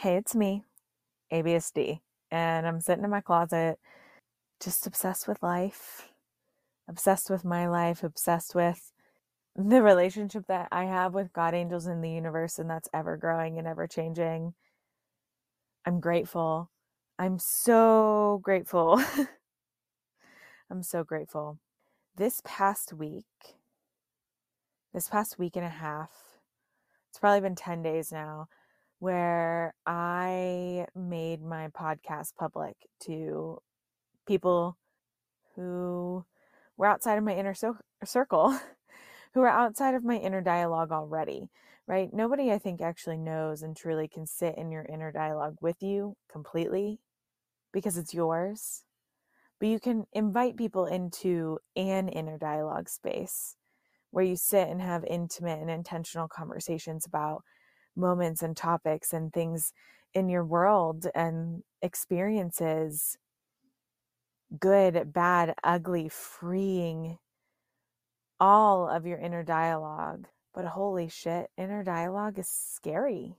Hey, it's me, ABSD, and I'm sitting in my closet just obsessed with life, obsessed with my life, obsessed with the relationship that I have with God, angels, in the universe, and that's ever growing and ever changing. I'm grateful. I'm so grateful. I'm so grateful. This past week, this past week and a half, it's probably been 10 days now, where I made my podcast public to people who were outside of my inner so- circle, who are outside of my inner dialogue already, right? Nobody, I think, actually knows and truly can sit in your inner dialogue with you completely because it's yours. But you can invite people into an inner dialogue space where you sit and have intimate and intentional conversations about moments and topics and things in your world and experiences good, bad, ugly, freeing all of your inner dialogue. But holy shit, inner dialogue is scary.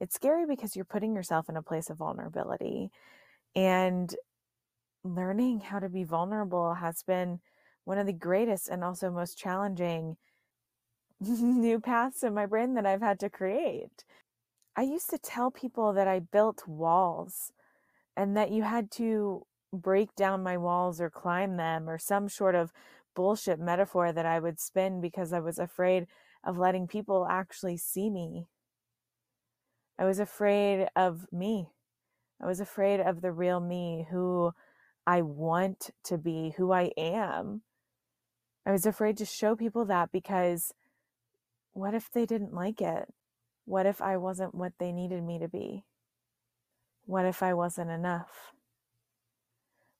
It's scary because you're putting yourself in a place of vulnerability. And learning how to be vulnerable has been one of the greatest and also most challenging new paths in my brain that I've had to create. I used to tell people that I built walls and that you had to break down my walls or climb them or some sort of bullshit metaphor that I would spin because I was afraid of letting people actually see me. I was afraid of me. I was afraid of the real me, who I want to be, who I am. I was afraid to show people that because what if they didn't like it? What if I wasn't what they needed me to be? What if I wasn't enough?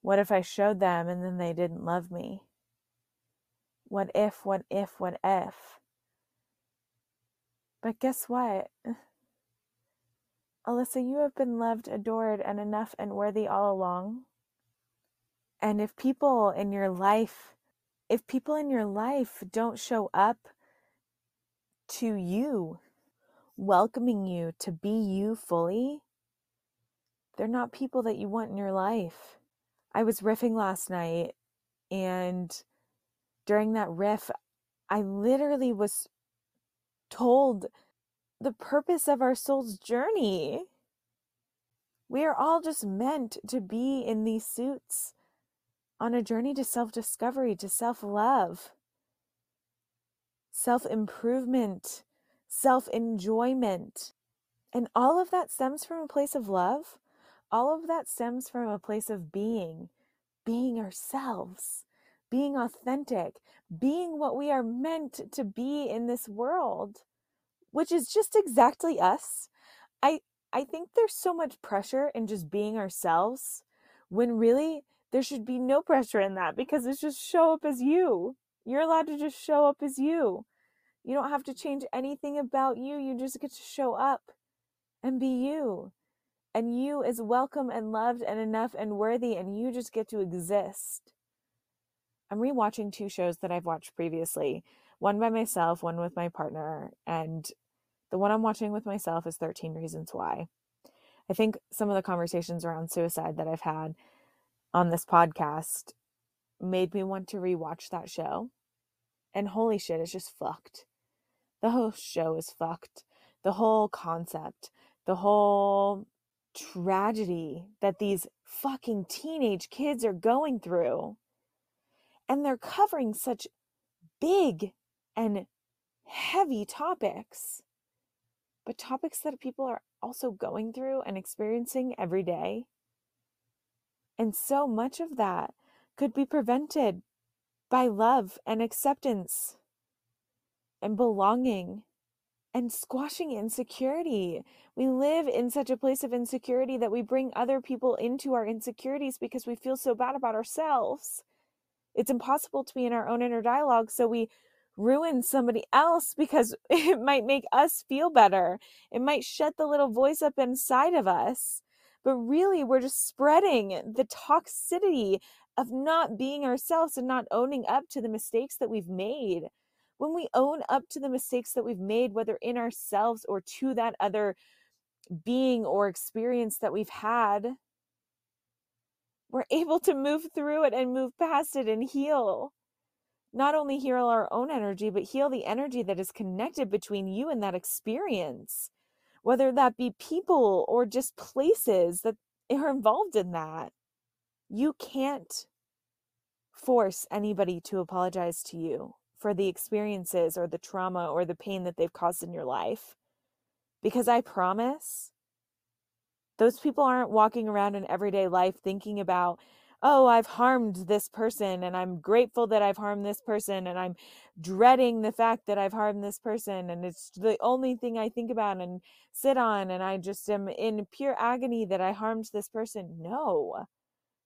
What if I showed them and then they didn't love me? What if, what if, what if? But guess what? Alyssa, you have been loved, adored, and enough and worthy all along. And if people in your life, if people in your life don't show up to you, welcoming you to be you fully, they're not people that you want in your life. I was riffing last night, and during that riff, I literally was told the purpose of our soul's journey. We are all just meant to be in these suits on a journey to self discovery, to self love self improvement, self enjoyment. And all of that stems from a place of love. All of that stems from a place of being, being ourselves, being authentic, being what we are meant to be in this world, which is just exactly us. I I think there's so much pressure in just being ourselves when really there should be no pressure in that because it's just show up as you. You're allowed to just show up as you. You don't have to change anything about you. You just get to show up and be you. And you is welcome and loved and enough and worthy, and you just get to exist. I'm rewatching two shows that I've watched previously one by myself, one with my partner. And the one I'm watching with myself is 13 Reasons Why. I think some of the conversations around suicide that I've had on this podcast made me want to rewatch that show. And holy shit, it's just fucked. The whole show is fucked. The whole concept, the whole tragedy that these fucking teenage kids are going through. And they're covering such big and heavy topics, but topics that people are also going through and experiencing every day. And so much of that could be prevented by love and acceptance and belonging and squashing insecurity. We live in such a place of insecurity that we bring other people into our insecurities because we feel so bad about ourselves. It's impossible to be in our own inner dialogue, so we ruin somebody else because it might make us feel better. It might shut the little voice up inside of us. But really, we're just spreading the toxicity of not being ourselves and not owning up to the mistakes that we've made. When we own up to the mistakes that we've made, whether in ourselves or to that other being or experience that we've had, we're able to move through it and move past it and heal. Not only heal our own energy, but heal the energy that is connected between you and that experience, whether that be people or just places that are involved in that. You can't force anybody to apologize to you for the experiences or the trauma or the pain that they've caused in your life. Because I promise those people aren't walking around in everyday life thinking about, oh, I've harmed this person and I'm grateful that I've harmed this person and I'm dreading the fact that I've harmed this person and it's the only thing I think about and sit on and I just am in pure agony that I harmed this person. No.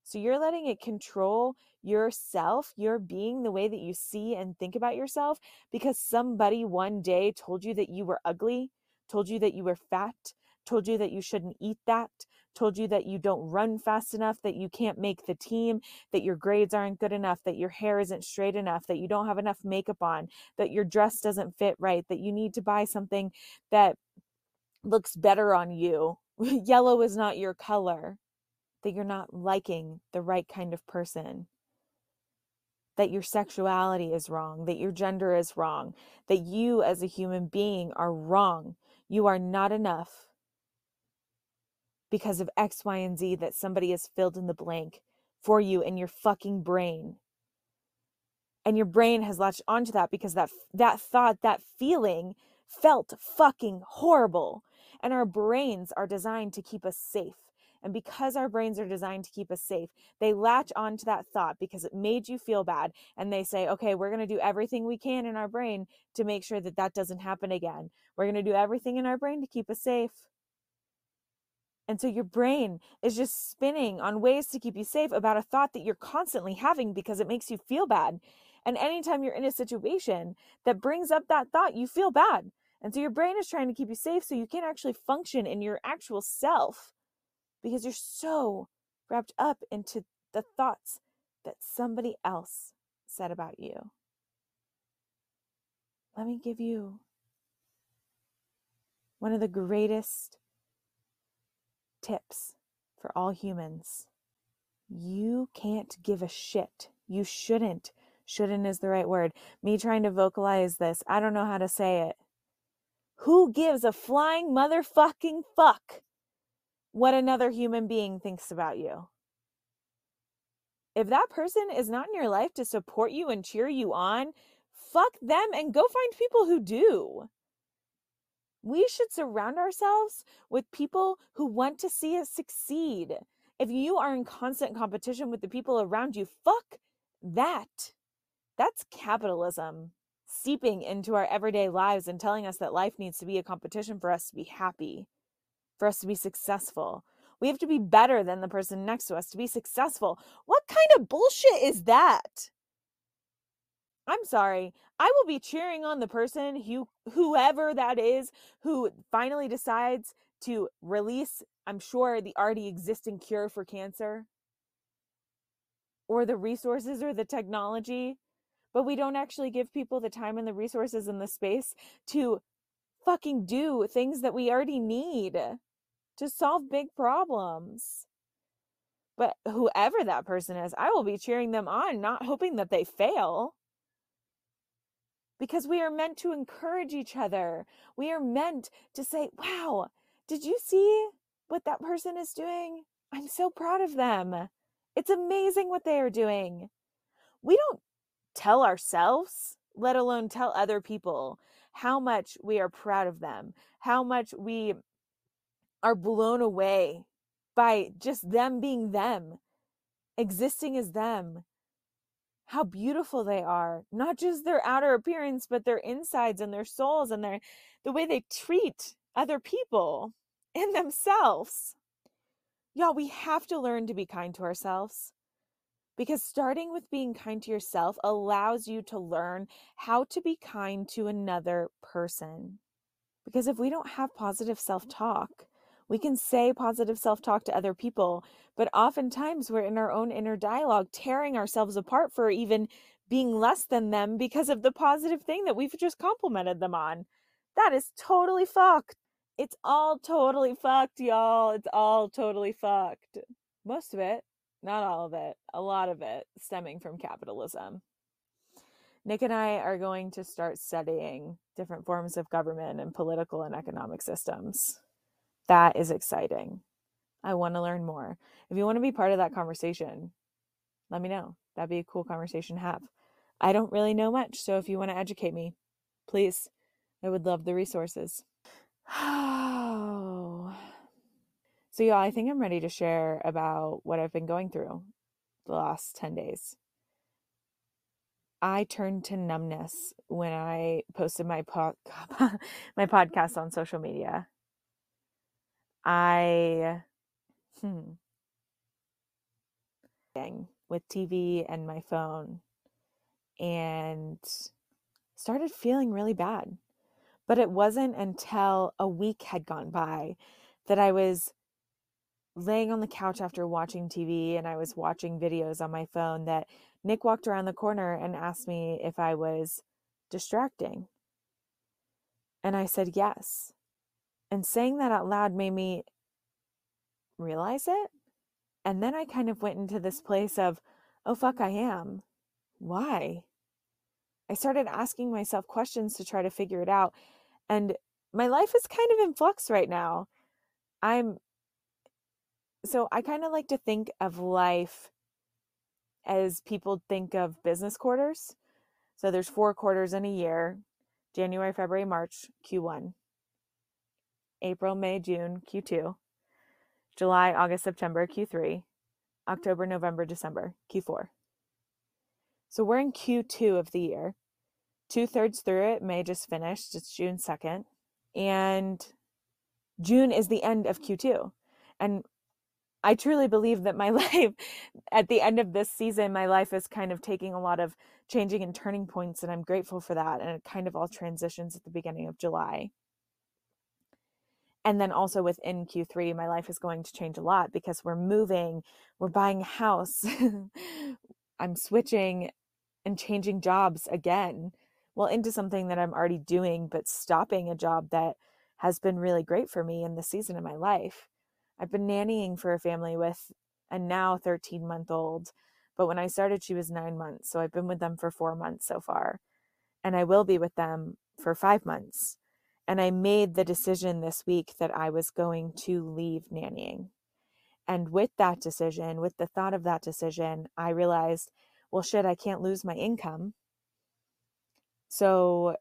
So you're letting it control yourself, your being, the way that you see and think about yourself because somebody one day told you that you were ugly, told you that you were fat, told you that you shouldn't eat that, told you that you don't run fast enough, that you can't make the team, that your grades aren't good enough, that your hair isn't straight enough, that you don't have enough makeup on, that your dress doesn't fit right, that you need to buy something that looks better on you. Yellow is not your color that you're not liking the right kind of person, that your sexuality is wrong, that your gender is wrong, that you as a human being are wrong. You are not enough because of X, Y, and Z that somebody has filled in the blank for you in your fucking brain. And your brain has latched onto that because that that thought, that feeling felt fucking horrible. And our brains are designed to keep us safe. And because our brains are designed to keep us safe, they latch onto that thought because it made you feel bad. And they say, okay, we're going to do everything we can in our brain to make sure that that doesn't happen again. We're going to do everything in our brain to keep us safe. And so your brain is just spinning on ways to keep you safe about a thought that you're constantly having because it makes you feel bad. And anytime you're in a situation that brings up that thought, you feel bad. And so your brain is trying to keep you safe so you can't actually function in your actual self because you're so wrapped up into the thoughts that somebody else said about you. Let me give you one of the greatest tips for all humans. You can't give a shit. You shouldn't. Shouldn't is the right word. Me trying to vocalize this, I don't know how to say it. Who gives a flying motherfucking fuck what another human being thinks about you. If that person is not in your life to support you and cheer you on, fuck them and go find people who do. We should surround ourselves with people who want to see us succeed. If you are in constant competition with the people around you, fuck that. That's capitalism seeping into our everyday lives and telling us that life needs to be a competition for us to be happy for us to be successful. We have to be better than the person next to us to be successful. What kind of bullshit is that? I'm sorry. I will be cheering on the person who whoever that is who finally decides to release I'm sure the already existing cure for cancer or the resources or the technology, but we don't actually give people the time and the resources and the space to fucking do things that we already need to solve big problems. But whoever that person is, I will be cheering them on, not hoping that they fail. Because we are meant to encourage each other. We are meant to say, wow, did you see what that person is doing? I'm so proud of them. It's amazing what they are doing. We don't tell ourselves, let alone tell other people, how much we are proud of them, how much we are blown away by just them being them, existing as them. How beautiful they are, not just their outer appearance, but their insides and their souls and their the way they treat other people and themselves. Y'all, we have to learn to be kind to ourselves because starting with being kind to yourself allows you to learn how to be kind to another person. Because if we don't have positive self talk, we can say positive self talk to other people, but oftentimes we're in our own inner dialogue, tearing ourselves apart for even being less than them because of the positive thing that we've just complimented them on. That is totally fucked. It's all totally fucked, y'all. It's all totally fucked. Most of it, not all of it, a lot of it stemming from capitalism. Nick and I are going to start studying different forms of government and political and economic systems. That is exciting. I want to learn more. If you want to be part of that conversation, let me know. That'd be a cool conversation to have. I don't really know much, so if you want to educate me, please, I would love the resources. so, yeah, I think I'm ready to share about what I've been going through the last 10 days. I turned to numbness when I posted my po- my podcast on social media. I hmm with TV and my phone and started feeling really bad. But it wasn't until a week had gone by that I was laying on the couch after watching TV and I was watching videos on my phone that Nick walked around the corner and asked me if I was distracting. And I said yes. And saying that out loud made me realize it. And then I kind of went into this place of, oh, fuck, I am. Why? I started asking myself questions to try to figure it out. And my life is kind of in flux right now. I'm so I kind of like to think of life as people think of business quarters. So there's four quarters in a year January, February, March, Q1, April, May, June, Q2, July, August, September, Q3, October, November, December, Q4. So we're in Q2 of the year. Two thirds through it, May just finished. It's June 2nd. And June is the end of Q2. And I truly believe that my life, at the end of this season, my life is kind of taking a lot of changing and turning points. And I'm grateful for that. And it kind of all transitions at the beginning of July. And then also within Q3, my life is going to change a lot because we're moving, we're buying a house, I'm switching and changing jobs again. Well, into something that I'm already doing, but stopping a job that has been really great for me in the season of my life. I've been nannying for a family with a now 13 month old, but when I started, she was nine months. So I've been with them for four months so far. And I will be with them for five months. And I made the decision this week that I was going to leave nannying. And with that decision, with the thought of that decision, I realized, well, shit, I can't lose my income. So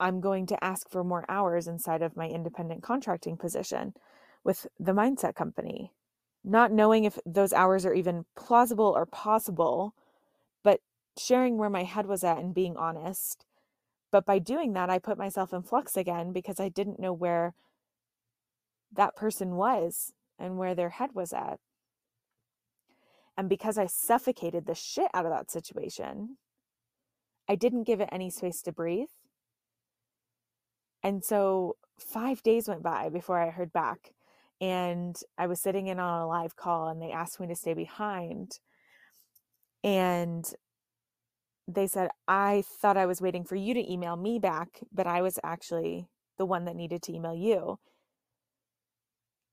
I'm going to ask for more hours inside of my independent contracting position with the mindset company, not knowing if those hours are even plausible or possible, but sharing where my head was at and being honest. But by doing that, I put myself in flux again because I didn't know where that person was and where their head was at. And because I suffocated the shit out of that situation, I didn't give it any space to breathe. And so five days went by before I heard back. And I was sitting in on a live call and they asked me to stay behind. And they said, I thought I was waiting for you to email me back, but I was actually the one that needed to email you.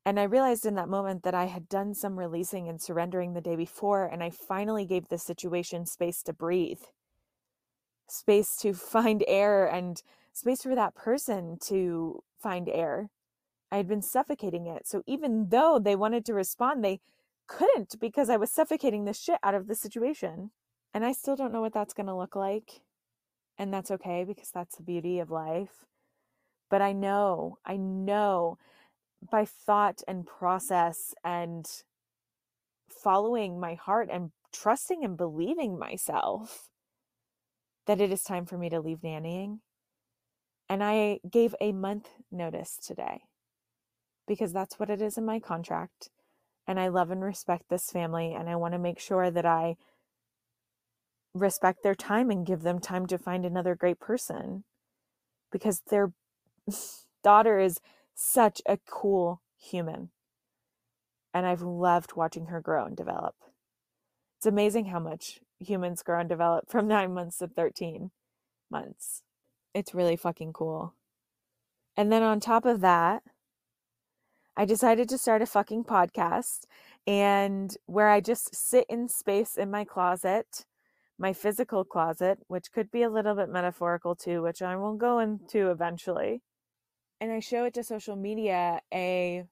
And I realized in that moment that I had done some releasing and surrendering the day before, and I finally gave the situation space to breathe, space to find air, and space for that person to find air. I had been suffocating it. So even though they wanted to respond, they couldn't because I was suffocating the shit out of the situation. And I still don't know what that's going to look like. And that's okay because that's the beauty of life. But I know, I know by thought and process and following my heart and trusting and believing myself that it is time for me to leave nannying. And I gave a month notice today because that's what it is in my contract. And I love and respect this family. And I want to make sure that I respect their time and give them time to find another great person because their daughter is such a cool human. And I've loved watching her grow and develop. It's amazing how much humans grow and develop from nine months to 13 months. It's really fucking cool. And then on top of that, I decided to start a fucking podcast and where I just sit in space in my closet, my physical closet, which could be a little bit metaphorical too, which I will go into eventually. And I show it to social media a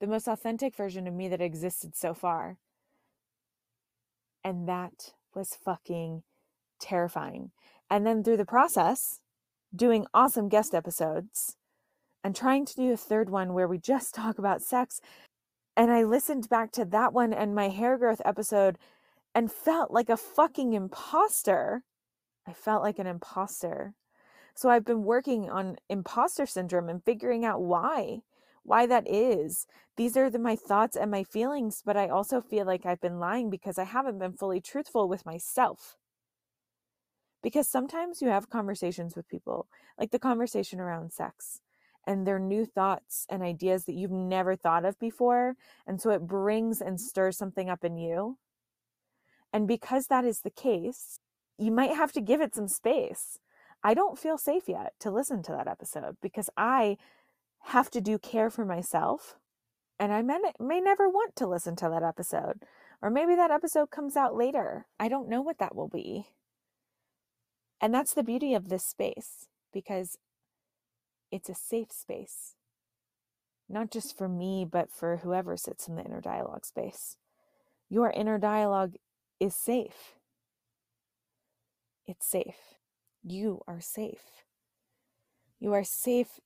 the most authentic version of me that existed so far. And that was fucking terrifying. And then through the process, doing awesome guest episodes and trying to do a third one where we just talk about sex. And I listened back to that one and my hair growth episode and felt like a fucking imposter. I felt like an imposter. So I've been working on imposter syndrome and figuring out why, why that is. These are the, my thoughts and my feelings, but I also feel like I've been lying because I haven't been fully truthful with myself. Because sometimes you have conversations with people, like the conversation around sex and they're new thoughts and ideas that you've never thought of before. And so it brings and stirs something up in you. And because that is the case, you might have to give it some space. I don't feel safe yet to listen to that episode because I have to do care for myself. And I may, may never want to listen to that episode. Or maybe that episode comes out later. I don't know what that will be. And that's the beauty of this space because it's a safe space, not just for me, but for whoever sits in the inner dialogue space. Your inner dialogue is safe. It's safe. You are safe. You are safe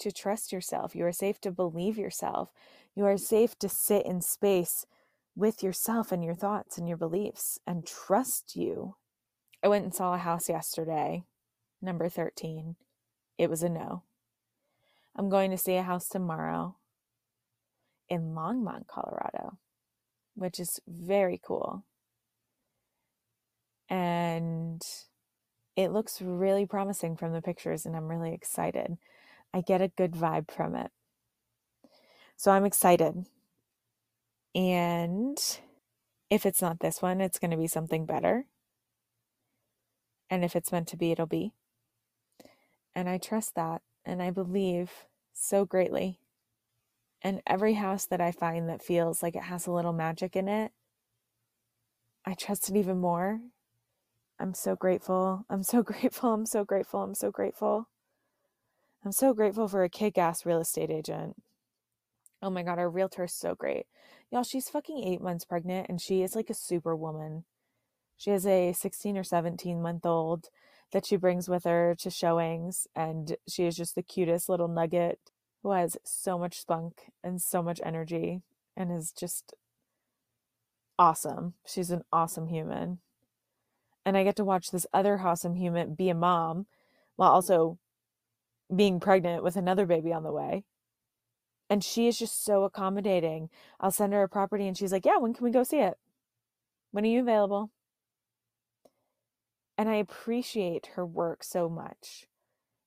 to trust yourself. You are safe to believe yourself. You are safe to sit in space with yourself and your thoughts and your beliefs and trust you. I went and saw a house yesterday, number 13. It was a no. I'm going to see a house tomorrow in Longmont, Colorado, which is very cool. And it looks really promising from the pictures, and I'm really excited. I get a good vibe from it. So I'm excited. And if it's not this one, it's going to be something better. And if it's meant to be, it'll be. And I trust that and I believe so greatly. And every house that I find that feels like it has a little magic in it, I trust it even more. I'm so grateful. I'm so grateful. I'm so grateful. I'm so grateful. I'm so grateful for a kick ass real estate agent. Oh my God, our realtor is so great. Y'all, she's fucking eight months pregnant and she is like a super woman. She has a 16 or 17 month old that she brings with her to showings. And she is just the cutest little nugget who has so much spunk and so much energy and is just awesome. She's an awesome human. And I get to watch this other awesome human be a mom while also being pregnant with another baby on the way. And she is just so accommodating. I'll send her a property and she's like, Yeah, when can we go see it? When are you available? And I appreciate her work so much.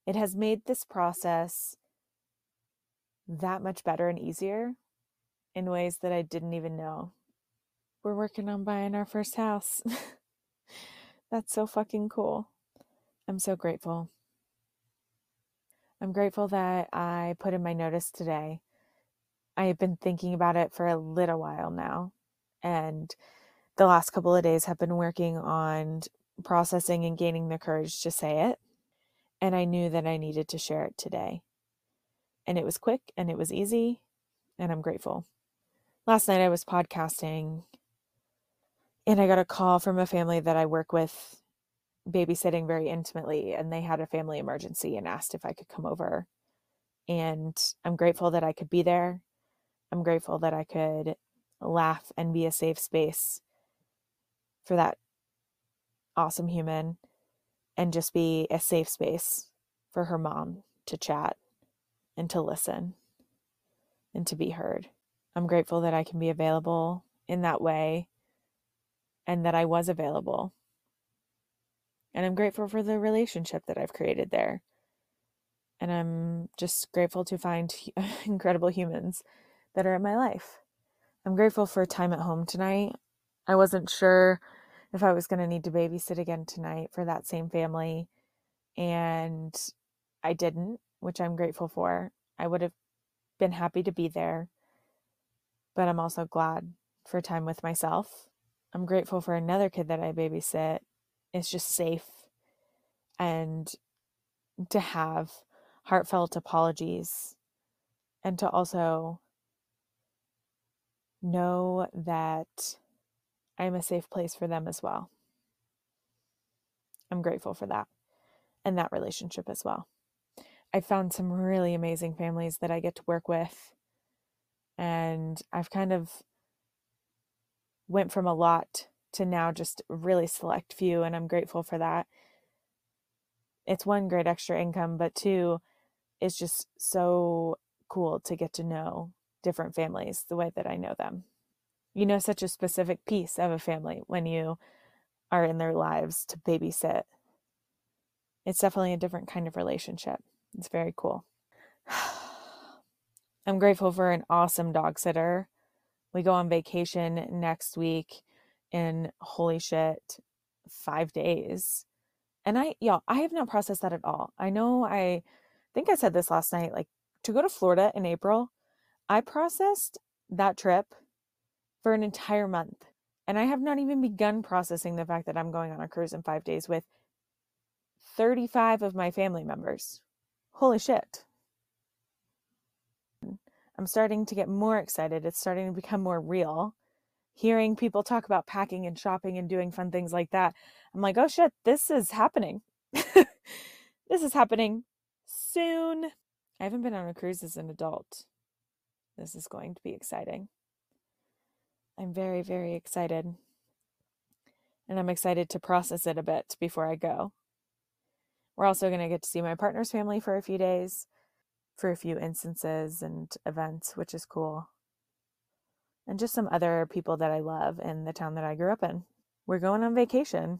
It has made this process that much better and easier in ways that I didn't even know. We're working on buying our first house. That's so fucking cool. I'm so grateful. I'm grateful that I put in my notice today. I have been thinking about it for a little while now. And the last couple of days have been working on processing and gaining the courage to say it. And I knew that I needed to share it today. And it was quick and it was easy, and I'm grateful. Last night I was podcasting and I got a call from a family that I work with babysitting very intimately, and they had a family emergency and asked if I could come over. And I'm grateful that I could be there. I'm grateful that I could laugh and be a safe space for that awesome human and just be a safe space for her mom to chat and to listen and to be heard. I'm grateful that I can be available in that way and that I was available. And I'm grateful for the relationship that I've created there. And I'm just grateful to find incredible humans that are in my life. I'm grateful for time at home tonight. I wasn't sure if I was going to need to babysit again tonight for that same family. And I didn't, which I'm grateful for. I would have been happy to be there, but I'm also glad for time with myself. I'm grateful for another kid that I babysit. It's just safe and to have heartfelt apologies and to also know that I'm a safe place for them as well. I'm grateful for that and that relationship as well. I found some really amazing families that I get to work with and I've kind of went from a lot to now just really select few and I'm grateful for that. It's one great extra income, but two, it's just so cool to get to know different families the way that I know them. You know such a specific piece of a family when you are in their lives to babysit. It's definitely a different kind of relationship. It's very cool. I'm grateful for an awesome dog sitter. We go on vacation next week in holy shit, five days. And I, y'all, I have not processed that at all. I know I think I said this last night, like to go to Florida in April, I processed that trip for an entire month. And I have not even begun processing the fact that I'm going on a cruise in five days with 35 of my family members. Holy shit. I'm starting to get more excited. It's starting to become more real. Hearing people talk about packing and shopping and doing fun things like that, I'm like, oh shit, this is happening. this is happening soon. I haven't been on a cruise as an adult. This is going to be exciting. I'm very, very excited. And I'm excited to process it a bit before I go. We're also going to get to see my partner's family for a few days, for a few instances and events, which is cool. And just some other people that I love in the town that I grew up in. We're going on vacation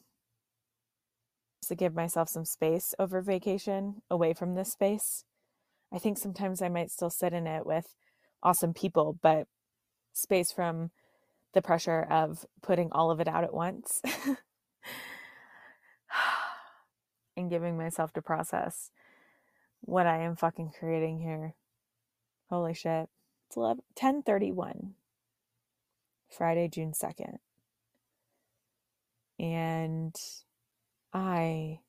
to give myself some space over vacation away from this space. I think sometimes I might still sit in it with awesome people, but space from the pressure of putting all of it out at once and giving myself to process what I am fucking creating here. Holy shit. It's 11, 1031, Friday, June 2nd. And I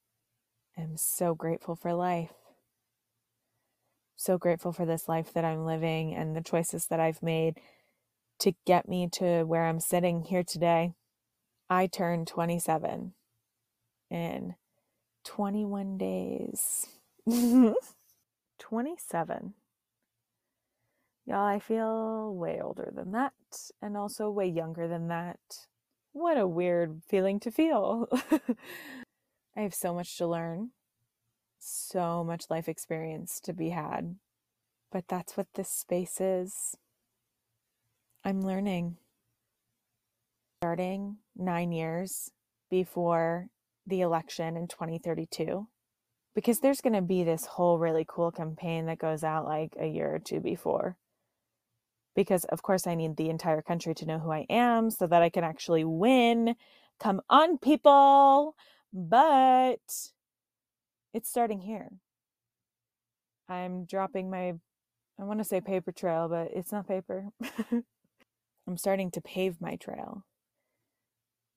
am so grateful for life. So grateful for this life that I'm living and the choices that I've made to get me to where I'm sitting here today. I turned 27 in 21 days. 27. Y'all, I feel way older than that and also way younger than that. What a weird feeling to feel. I have so much to learn, so much life experience to be had. But that's what this space is. I'm learning. Starting nine years before the election in 2032, because there's going to be this whole really cool campaign that goes out like a year or two before. Because, of course, I need the entire country to know who I am so that I can actually win. Come on, people! But it's starting here. I'm dropping my, I want to say paper trail, but it's not paper. I'm starting to pave my trail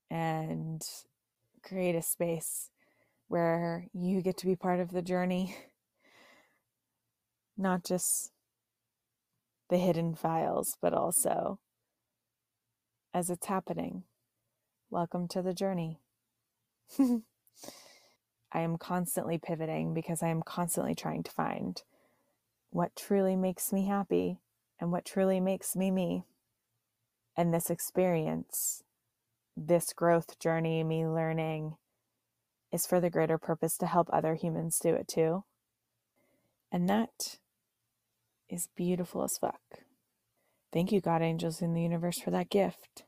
and create a space where you get to be part of the journey, not just the hidden files, but also as it's happening. Welcome to the journey. I am constantly pivoting because I am constantly trying to find what truly makes me happy and what truly makes me me. And this experience, this growth journey, me learning, is for the greater purpose to help other humans do it too. And that is beautiful as fuck. Thank you, God angels in the universe, for that gift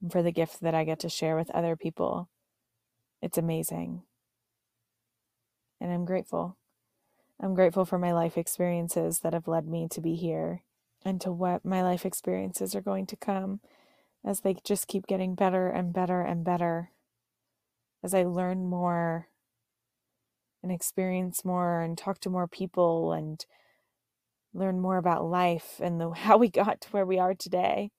and for the gift that I get to share with other people it's amazing. And I'm grateful. I'm grateful for my life experiences that have led me to be here and to what my life experiences are going to come as they just keep getting better and better and better. As I learn more and experience more and talk to more people and learn more about life and the, how we got to where we are today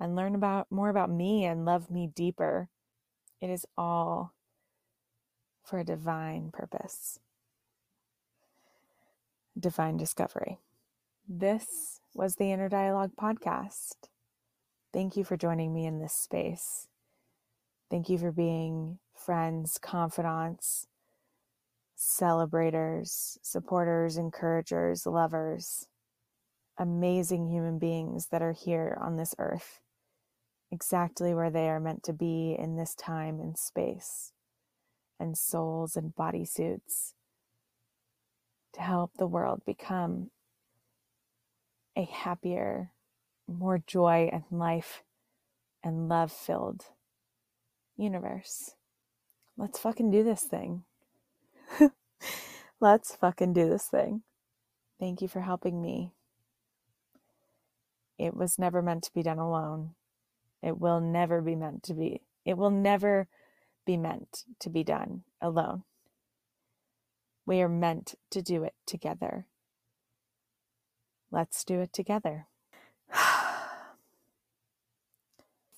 and learn about more about me and love me deeper. It is all for a divine purpose, divine discovery. This was the Inner Dialogue podcast. Thank you for joining me in this space. Thank you for being friends, confidants, celebrators, supporters, encouragers, lovers, amazing human beings that are here on this earth, exactly where they are meant to be in this time and space, and souls and bodysuits to help the world become a happier, more joy and life and love filled universe. Let's fucking do this thing. Let's fucking do this thing. Thank you for helping me. It was never meant to be done alone. It will never be meant to be. It will never be meant to be done alone. We are meant to do it together. Let's do it together.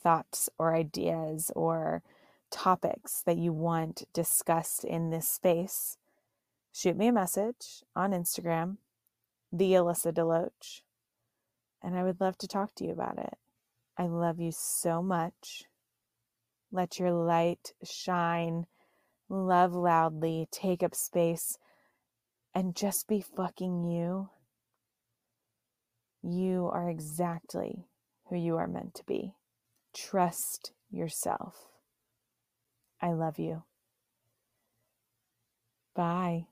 Thoughts or ideas or topics that you want discussed in this space, shoot me a message on Instagram, the Alyssa Deloach, and I would love to talk to you about it. I love you so much. Let your light shine, love loudly, take up space, and just be fucking you. You are exactly who you are meant to be. Trust yourself. I love you. Bye.